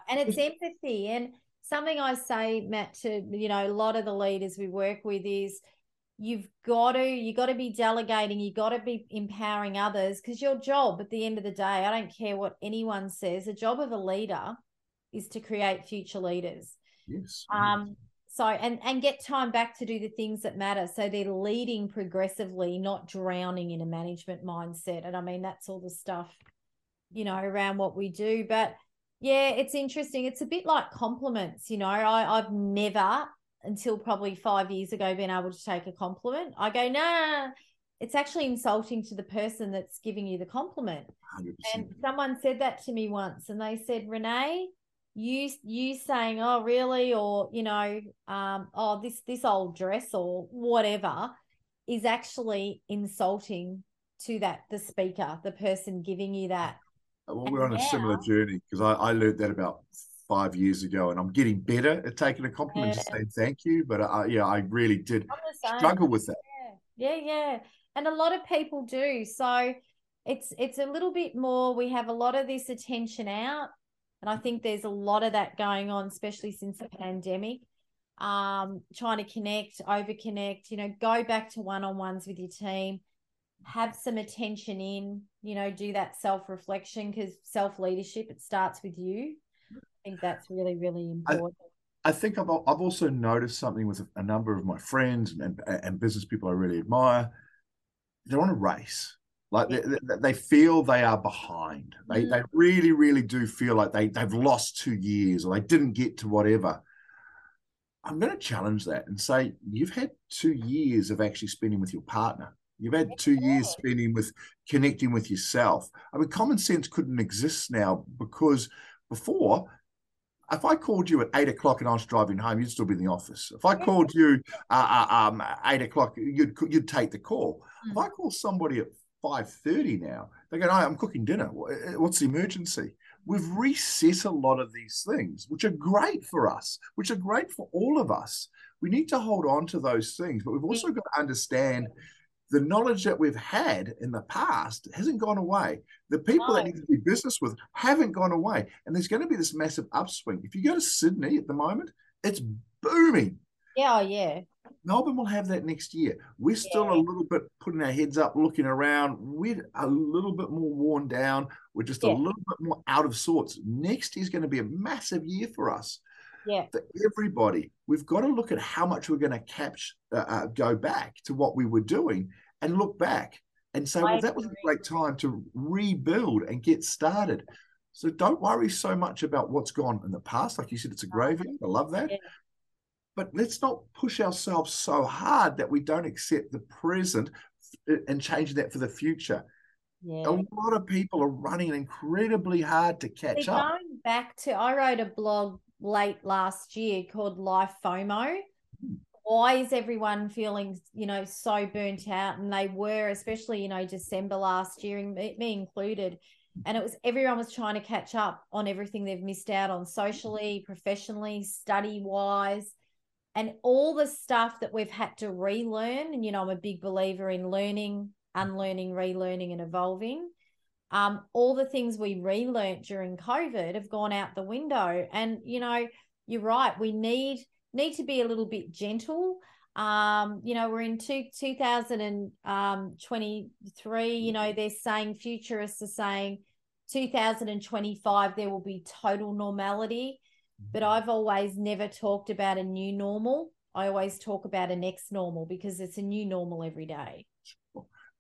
and it's empathy. And something i say matt to you know a lot of the leaders we work with is you've got to you got to be delegating you got to be empowering others because your job at the end of the day i don't care what anyone says the job of a leader is to create future leaders. Yes. Um so and and get time back to do the things that matter. So they're leading progressively not drowning in a management mindset. And i mean that's all the stuff you know around what we do. But yeah it's interesting. It's a bit like compliments you know. I i've never until probably five years ago been able to take a compliment. I go nah it's actually insulting to the person that's giving you the compliment. 100%. and someone said that to me once and they said renee you you saying oh really? or you know um oh this this old dress or whatever is actually insulting to that the speaker the person giving you that. Well we're on a similar journey because I, I learned that about five years ago and i'm getting better at taking a compliment yeah. saying thank you but I, yeah i really did struggle with that. Yeah. yeah yeah. And a lot of people do. So it's it's a little bit more we have a lot of this attention out and I think there's a lot of that going on, especially since the pandemic. Um, trying to connect, over connect, you know, go back to one on ones with your team, have some attention in, you know, do that self reflection because self leadership, it starts with you. I think that's really, really important. I, I think I've, I've also noticed something with a number of my friends and, and business people I really admire. They're on a race like they, they feel they are behind. They, mm. they really, really do feel like they, they've lost two years or they didn't get to whatever. I'm going to challenge that and say you've had two years of actually spending with your partner. You've had two years spending with connecting with yourself. I mean, common sense couldn't exist now because before, if I called you at eight o'clock and I was driving home, you'd still be in the office. If I called you uh, uh um, eight o'clock, you'd you'd take the call. If mm. I call somebody at 5.30 now. They go, no, I'm cooking dinner. Eh, what's the emergency? We've reset a lot of these things, which are great for us, which are great for all of us. We need to hold on to those things, but we've also got to understand the knowledge that we've had in the past hasn't gone away. The people no. that need to do business with haven't gone away. And there's going to be this massive upswing. If you go to Sydney at the moment, it's booming. Yeah, yeah. Melbourne will have that next year. We're still yeah. a little bit putting our heads up, looking around. We're a little bit more worn down. We're just yeah. a little bit more out of sorts. Next is going to be a massive year for us. Yeah. For everybody, we've got to look at how much we're going to catch, uh, uh, go back to what we were doing and look back and say, well, that was a great time to rebuild and get started. So don't worry so much about what's gone in the past. Like you said, it's a graveyard. I love that. Yeah but let's not push ourselves so hard that we don't accept the present and change that for the future. Yeah. A lot of people are running incredibly hard to catch up. Going back to, I wrote a blog late last year called Life FOMO. Hmm. Why is everyone feeling, you know, so burnt out? And they were, especially, you know, December last year, me included. And it was everyone was trying to catch up on everything they've missed out on socially, professionally, study wise and all the stuff that we've had to relearn and you know i'm a big believer in learning unlearning relearning and evolving um, all the things we relearned during covid have gone out the window. And you know you're right we need need to be a little bit gentle. Um, you know we're in two, 2023 you know they're saying futurists are saying 2025 there will be total normality but I've always never talked about a new normal. I always talk about a next normal because it's a new normal every day.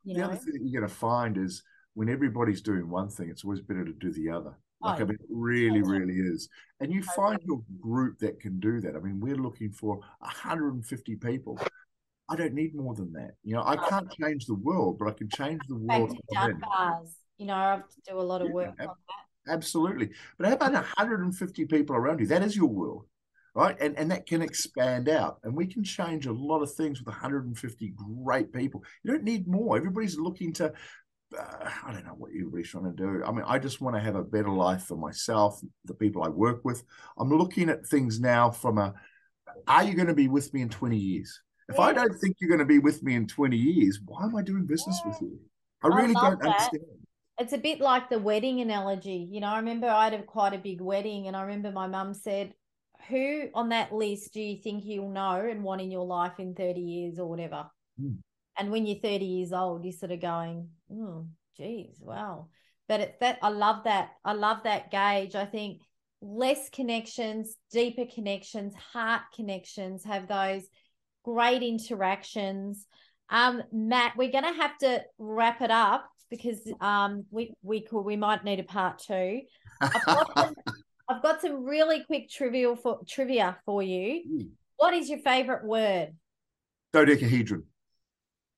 You the know? other thing that you're going to find is when everybody's doing one thing, it's always better to do the other. Like, oh, I mean, it really, really is. And you find your group that can do that. I mean, we're looking for 150 people. I don't need more than that. You know, I oh. can't change the world, but I can change the world. You know, I have to do a lot of yeah, work on that. Absolutely. But how about 150 people around you? That is your world, right? And and that can expand out. And we can change a lot of things with 150 great people. You don't need more. Everybody's looking to uh, I don't know what everybody's trying to do. I mean, I just want to have a better life for myself, the people I work with. I'm looking at things now from a are you going to be with me in 20 years? If yeah. I don't think you're going to be with me in 20 years, why am I doing business yeah. with you? I really don't that. understand It's a bit like the wedding analogy. You know, I remember I had a, quite a big wedding, and I remember my mum said, Who on that list do you think you'll know and want in your life in 30 years or whatever? Mm. And when you're 30 years old, you're sort of going, Oh, geez, wow. But it's that I love that. I love that gauge. I think less connections, deeper connections, heart connections, have those great interactions. Um, Matt, we're going to have to wrap it up because um, we we could we might need a part two. I've got some, I've got some really quick trivia for trivia for you. Mm. What is your favorite word? Dodecahedron.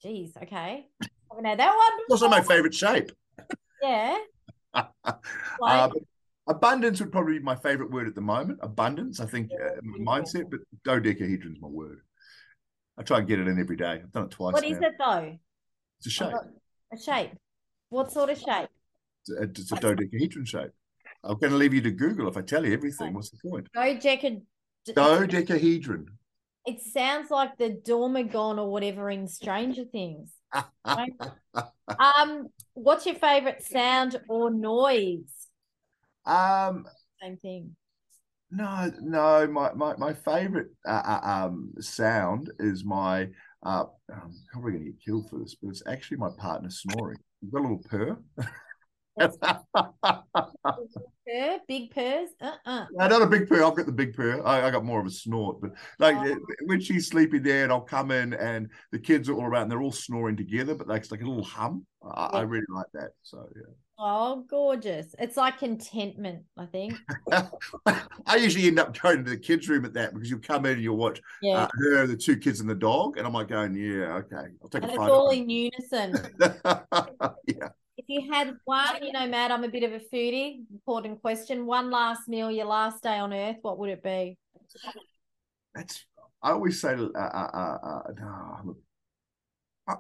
Jeez, okay. Haven't had that one. It's also my favorite shape. Yeah. Uh, Like- but abundance would probably be my favorite word at the moment. Abundance, I think, uh, my mindset, but dodecahedron is my word. I try and get it in every day. I've done it twice. What is now. it though? It's a shape. A shape. What sort of shape? It's a, dodecahedron shape. I'm going to leave you to Google if I tell you everything. What's the point? Dodeca. Dodecahedron. It sounds like the Dormagon or whatever in Stranger Things. Um, what's your favorite sound or noise? um, Same thing. no, no. My my my favorite uh, uh, um sound is my uh. I'm probably going to get killed for this, but it's actually my partner snoring. You've got a little purr. Purr, big purrs. Uh-uh. No, not a big purr. I've got the big purr. I, I got more of a snort, but like Oh. when she's sleeping there, and I'll come in, and the kids are all around, and they're all snoring together, but like it's like a little hum. I, I really like that. So yeah. Oh, gorgeous. It's like contentment, I think. I usually end up going to the kids' room at that because you'll come in and you'll watch Yeah. uh, her, the two kids, and the dog, and I'm like going, yeah, okay, I'll take and a it's all in unison. yeah, If you had one, you know, Matt, I'm a bit of a foodie. Important question. One last meal, your last day on earth, what would it be? that's. I always say, uh, uh, uh, uh, no, I,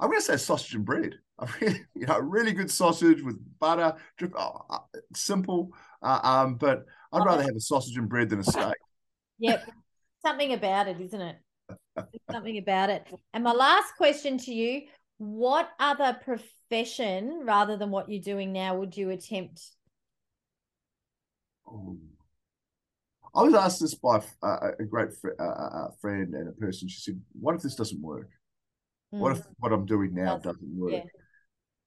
I'm going to say sausage and bread. I really, you know, really good sausage with butter, drip, oh, uh, simple. Uh, um, but I'd Oh. rather have a sausage and bread than a steak. Yep. Something about it, isn't it? Something about it. And my last question to you what other profession, rather than what you're doing now, would you attempt? Oh. I was asked this by uh, a great fr- uh, uh, friend and a person. She said, "What if this doesn't work? What Mm, if what I'm doing now Doesn't- doesn't work?" yeah.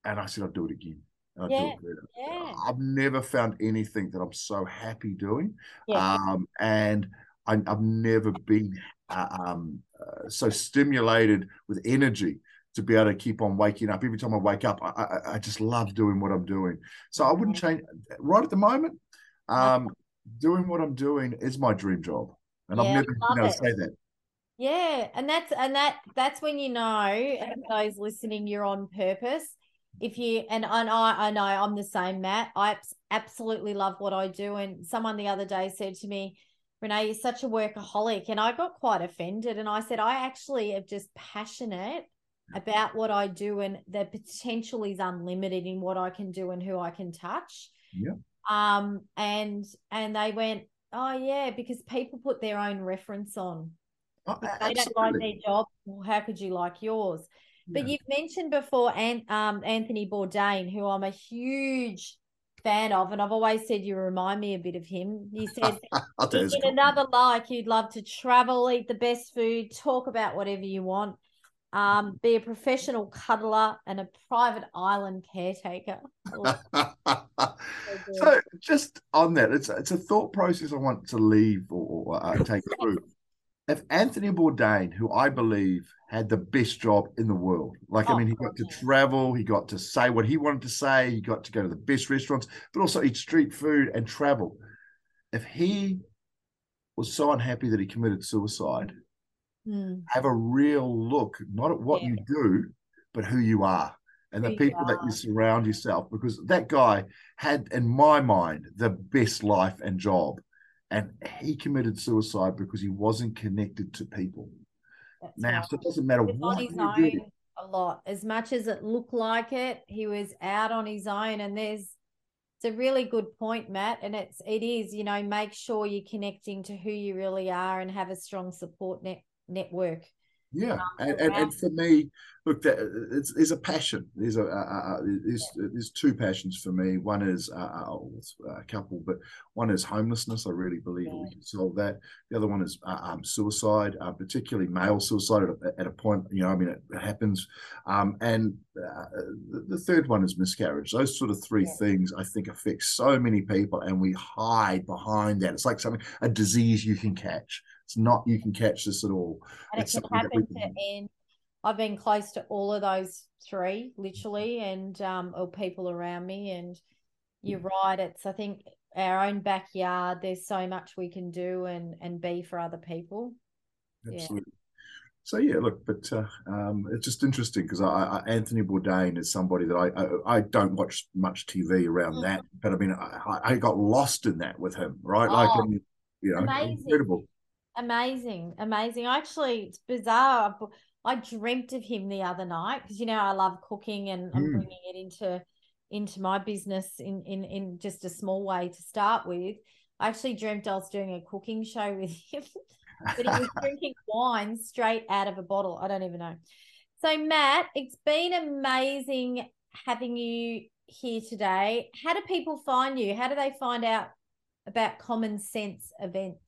And I said, "I'll do it again." And Yeah, do it yeah. I've never found anything that I'm so happy doing. Yeah. Um, and I, I've never been uh, um, uh, so stimulated with energy to be able to keep on waking up. Every time I wake up, I, I, I just love doing what I'm doing. So I wouldn't change right at the moment. Um, doing what I'm doing is my dream job, and Yeah, I've never been able to say that. Yeah, and that's and that that's when you know, and those listening, you're on purpose. If you and, and I I know I'm the same, Matt. I absolutely love what I do. And someone the other day said to me, Renee, you're such a workaholic. And I got quite offended. And I said, I actually am just passionate about what I do, and the potential is unlimited in what I can do and who I can touch. Yeah. Um, and and they went, Oh yeah, because people put their own reference on Oh, if they don't like their job, well, how could you like yours? But Yeah. you've mentioned before and um, Anthony Bourdain, who I'm a huge fan of, and I've always said you remind me a bit of him. You said I'll tell you, it's in another life you'd love to travel, eat the best food, talk about whatever you want, um, be a professional cuddler and a private island caretaker. so just on that, it's it's a thought process I want to leave or, or uh, take through. If Anthony Bourdain, who I believe had the best job in the world, like I Oh, mean, he got to travel, he got to say what he wanted to say, he got to go to the best restaurants, but also eat street food and travel. If he was so unhappy that he committed suicide, Hmm. have a real look, not at what Yeah. you do, but who you are and the Who you people that you surround yourself. Because that guy had, in my mind, the best life and job. And he committed suicide because he wasn't connected to people. That's Now, right. so it doesn't matter on what his you do. own a lot. As much as it looked like it, he was out on his own. And there's it's a really good point, Matt. And it's it is, you know, make sure you're connecting to who you really are and have a strong support net network. Yeah, um, and, and, and for me, look, that it's, there's a passion. There's a, a there's yeah. there's two passions for me. One is a, a, couple, but one is homelessness. I really believe yeah. we can solve that. The other one is uh, um, suicide, uh, particularly male suicide at, at, a point. You know, I mean, it, it happens. Um, and uh, the, the, third one is miscarriage. Those sort of three yeah. things I think affect so many people, and we hide behind that. It's like something a disease you can catch. It's not you can catch this at all. And it's it can happen to end I've been close to all of those three, literally, and um, or people around me. And you're right. It's I think our own backyard. There's so much we can do and and be for other people. Absolutely. Yeah. So yeah, look, but uh, um, it's just interesting because I, I, Anthony Bourdain is somebody that I, I, I don't watch much TV around mm-hmm. that, but I mean I, I, got lost in that with him, right? Oh, like you know, amazing. incredible, amazing, amazing. Actually, it's bizarre. I dreamt of him the other night because you know I love cooking and I'm mm. bringing it into into my business in in in just a small way to start with. I actually dreamt I was doing a cooking show with him, but he was drinking wine straight out of a bottle. I don't even know. So Matt, it's been amazing having you here today. How do people find you? How do they find out about Common Sense events?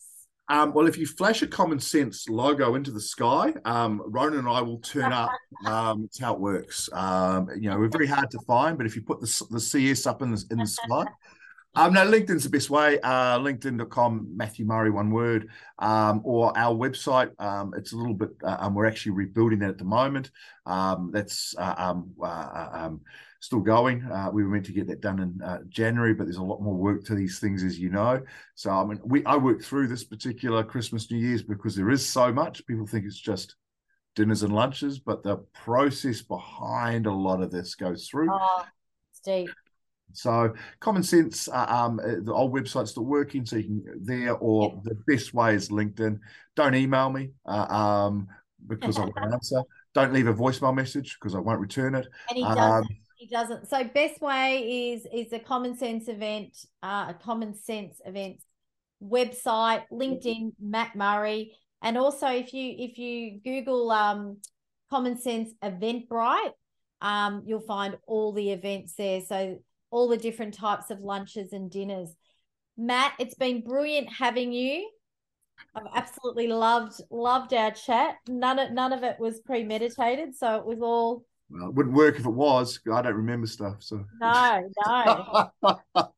Um, well, if you flash a common sense logo into the sky, um, Ronan and I will turn up. Um, it's how it works. Um, you know, we're very hard to find, but if you put the, the CS up in the, in the sky, um, no, LinkedIn's the best way. Uh, LinkedIn.com, Matthew Murray, one word, um, or our website. Um, it's a little bit, uh, um, we're actually rebuilding that at the moment. Um, that's uh, um, uh, uh um, still going. Uh, we were meant to get that done in uh, January, but there's a lot more work to these things, as you know. So, I mean, we I work through this particular Christmas, New Year's because there is so much. People think it's just dinners and lunches, but the process behind a lot of this goes through. Oh, Steve. So common sense, uh, um, uh, the old website's still working, so you can there. Or yeah. the best way is LinkedIn. Don't email me uh, um, because I won't answer. Don't leave a voicemail message because I won't return it. And he. Um, he doesn't. So best way is is a common sense event, uh, a common sense events website, LinkedIn, Matt Murray, and also if you if you Google um, common sense Eventbrite, um, you'll find all the events there. So all the different types of lunches and dinners. Matt, it's been brilliant having you. I've absolutely loved loved our chat. None of none of it was premeditated, so it was all well, it wouldn't work if it was. I don't remember stuff. So no, no.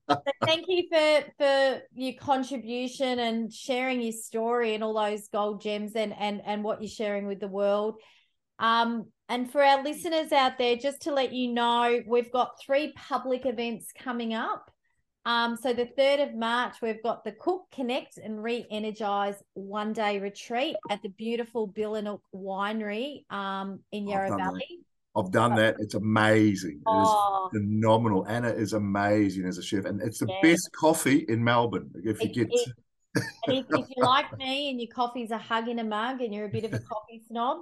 thank you for for your contribution and sharing your story and all those gold gems and and and what you're sharing with the world. Um, and for our listeners out there, just to let you know, we've got three public events coming up. Um, so the 3rd of March, we've got the Cook Connect and Re-Energize one day retreat at the beautiful Billanook Winery um, in Yarra Valley. I've done that. It's amazing. It oh. is phenomenal. Anna is amazing as a chef, and it's the yeah. best coffee in Melbourne. If you it, get, it, if, if, you like me and your coffee's a hug in a mug, and you're a bit of a coffee snob,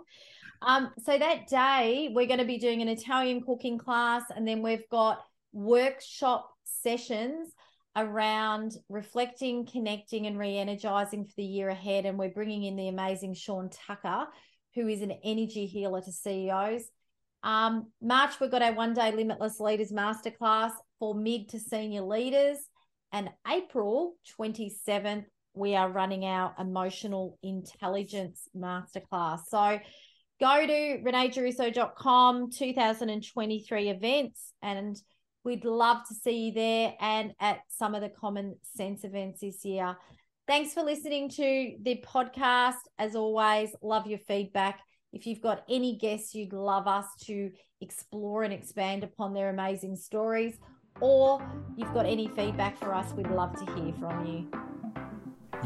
um, so that day we're going to be doing an Italian cooking class, and then we've got workshop sessions around reflecting, connecting, and re-energizing for the year ahead. And we're bringing in the amazing Sean Tucker, who is an energy healer to CEOs. Um, March, we've got our one day Limitless Leaders Masterclass for mid to senior leaders. And April 27th, we are running our emotional intelligence masterclass. So go to reneegiarrusso.com 2023 events and we'd love to see you there and at some of the common sense events this year. Thanks for listening to the podcast. As always, love your feedback. If you've got any guests you'd love us to explore and expand upon their amazing stories, or you've got any feedback for us, we'd love to hear from you.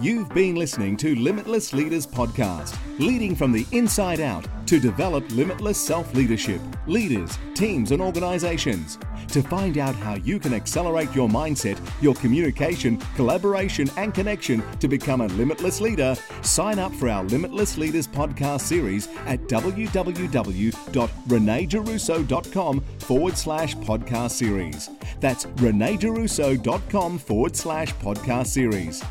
You've been listening to Limitless Leaders Podcast, leading from the inside out to develop limitless self leadership, leaders, teams, and organizations. To find out how you can accelerate your mindset, your communication, collaboration, and connection to become a limitless leader, sign up for our Limitless Leaders podcast series at www.reneegiarrusso.com forward slash podcast series. That's reneegiarrusso.com forward slash podcast series.